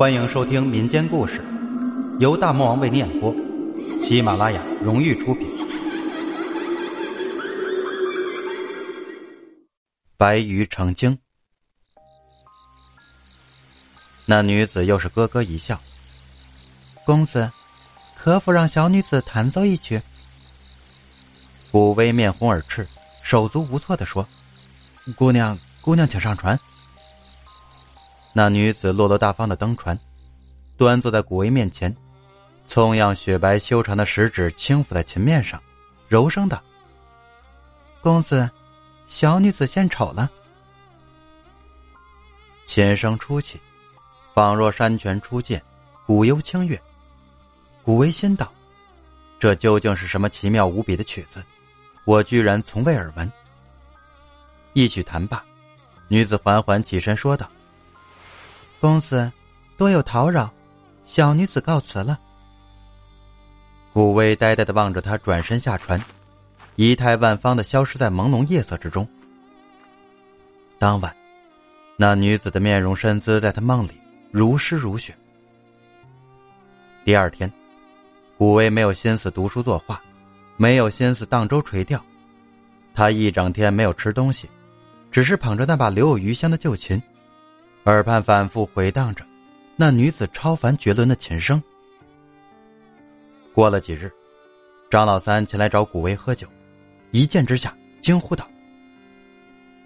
欢迎收听民间故事，由大魔王为你演播，喜马拉雅荣誉出品。白鱼成精，那女子又是咯咯一笑。公子，可否让小女子弹奏一曲？古威面红耳赤，手足无措的说：“姑娘，姑娘，请上船。”那女子落落大方的登船，端坐在古威面前，葱样雪白修长的食指轻抚在琴面上，柔声道：“公子，小女子献丑了。”琴声初起，仿若山泉初见，古幽清越。古威心道：“这究竟是什么奇妙无比的曲子？我居然从未耳闻。”一曲弹罢，女子缓缓起身说道。公子，多有叨扰，小女子告辞了。古威呆呆的望着他，转身下船，仪态万方的消失在朦胧夜色之中。当晚，那女子的面容身姿在他梦里如诗如雪。第二天，古威没有心思读书作画，没有心思荡舟垂钓，他一整天没有吃东西，只是捧着那把留有余香的旧琴。耳畔反复回荡着那女子超凡绝伦的琴声。过了几日，张老三前来找古威喝酒，一见之下惊呼道：“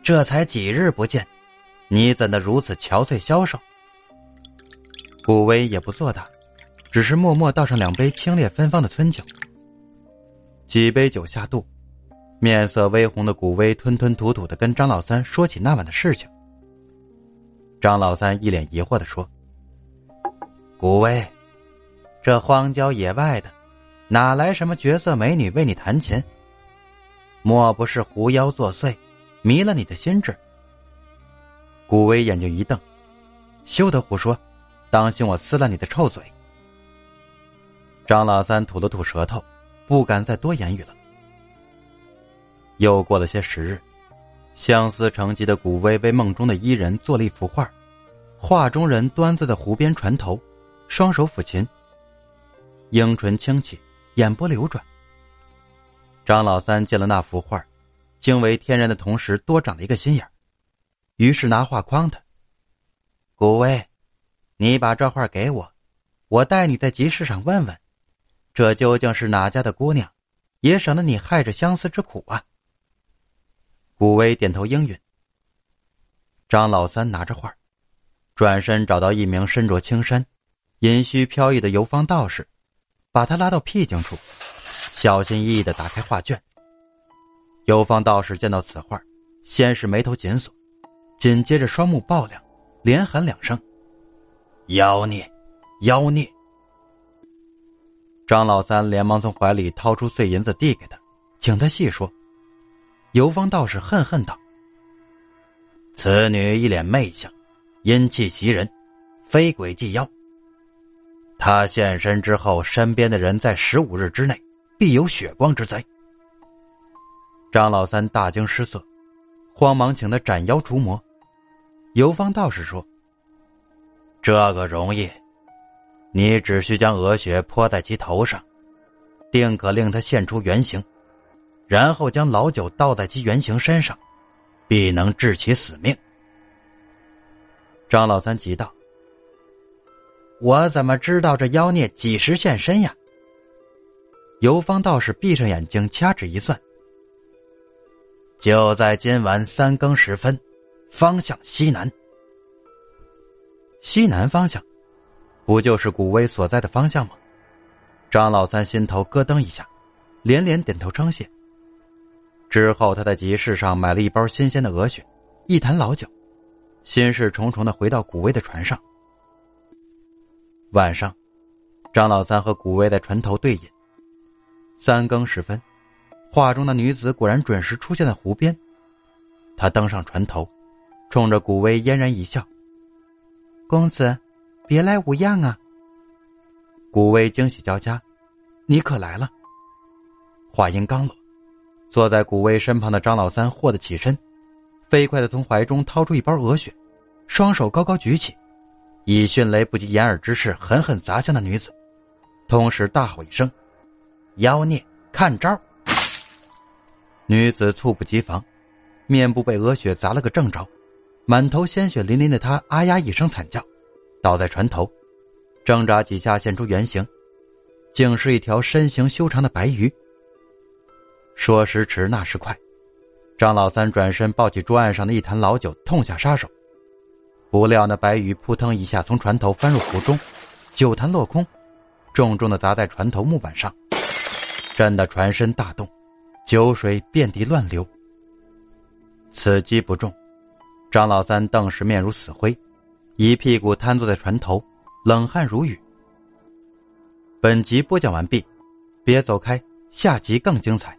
这才几日不见，你怎的如此憔悴消瘦？”古威也不作答，只是默默倒上两杯清冽芬芳的村酒。几杯酒下肚，面色微红的古威吞吞吐吐的跟张老三说起那晚的事情。张老三一脸疑惑的说：“古威，这荒郊野外的，哪来什么绝色美女为你弹琴？莫不是狐妖作祟，迷了你的心智？”古威眼睛一瞪：“休得胡说，当心我撕烂你的臭嘴！”张老三吐了吐舌头，不敢再多言语了。又过了些时日。相思成疾的古威为梦中的伊人做了一幅画，画中人端坐在湖边船头，双手抚琴，樱唇轻启，眼波流转。张老三见了那幅画，惊为天人的同时，多长了一个心眼于是拿画框他：“古威，你把这画给我，我带你在集市上问问，这究竟是哪家的姑娘，也省得你害着相思之苦啊。”古威点头应允。张老三拿着画，转身找到一名身着青衫、银须飘逸的游方道士，把他拉到僻静处，小心翼翼的打开画卷。游方道士见到此画，先是眉头紧锁，紧接着双目爆亮，连喊两声：“妖孽，妖孽！”张老三连忙从怀里掏出碎银子递给他，请他细说。游方道士恨恨道：“此女一脸媚相，阴气袭人，非鬼即妖。她现身之后，身边的人在十五日之内必有血光之灾。”张老三大惊失色，慌忙请他斩妖除魔。游方道士说：“这个容易，你只需将鹅血泼在其头上，定可令他现出原形。”然后将老酒倒在其原型身上，必能治其死命。张老三急道：“我怎么知道这妖孽几时现身呀？”游方道士闭上眼睛，掐指一算，就在今晚三更时分，方向西南。西南方向，不就是古威所在的方向吗？张老三心头咯噔一下，连连点头称谢。之后，他在集市上买了一包新鲜的鹅血，一坛老酒，心事重重的回到古威的船上。晚上，张老三和古威在船头对饮。三更时分，画中的女子果然准时出现在湖边。他登上船头，冲着古威嫣然一笑：“公子，别来无恙啊！”古威惊喜交加：“你可来了？”话音刚落。坐在古威身旁的张老三霍得起身，飞快的从怀中掏出一包鹅血，双手高高举起，以迅雷不及掩耳之势狠狠砸向那女子，同时大吼一声：“妖孽，看招！”女子猝不及防，面部被鹅血砸了个正着，满头鲜血淋淋的她啊呀一声惨叫，倒在船头，挣扎几下现出原形，竟是一条身形修长的白鱼。说时迟，那时快，张老三转身抱起桌案上的一坛老酒，痛下杀手。不料那白鱼扑腾一下从船头翻入湖中，酒坛落空，重重的砸在船头木板上，震得船身大动，酒水遍地乱流。此击不中，张老三顿时面如死灰，一屁股瘫坐在船头，冷汗如雨。本集播讲完毕，别走开，下集更精彩。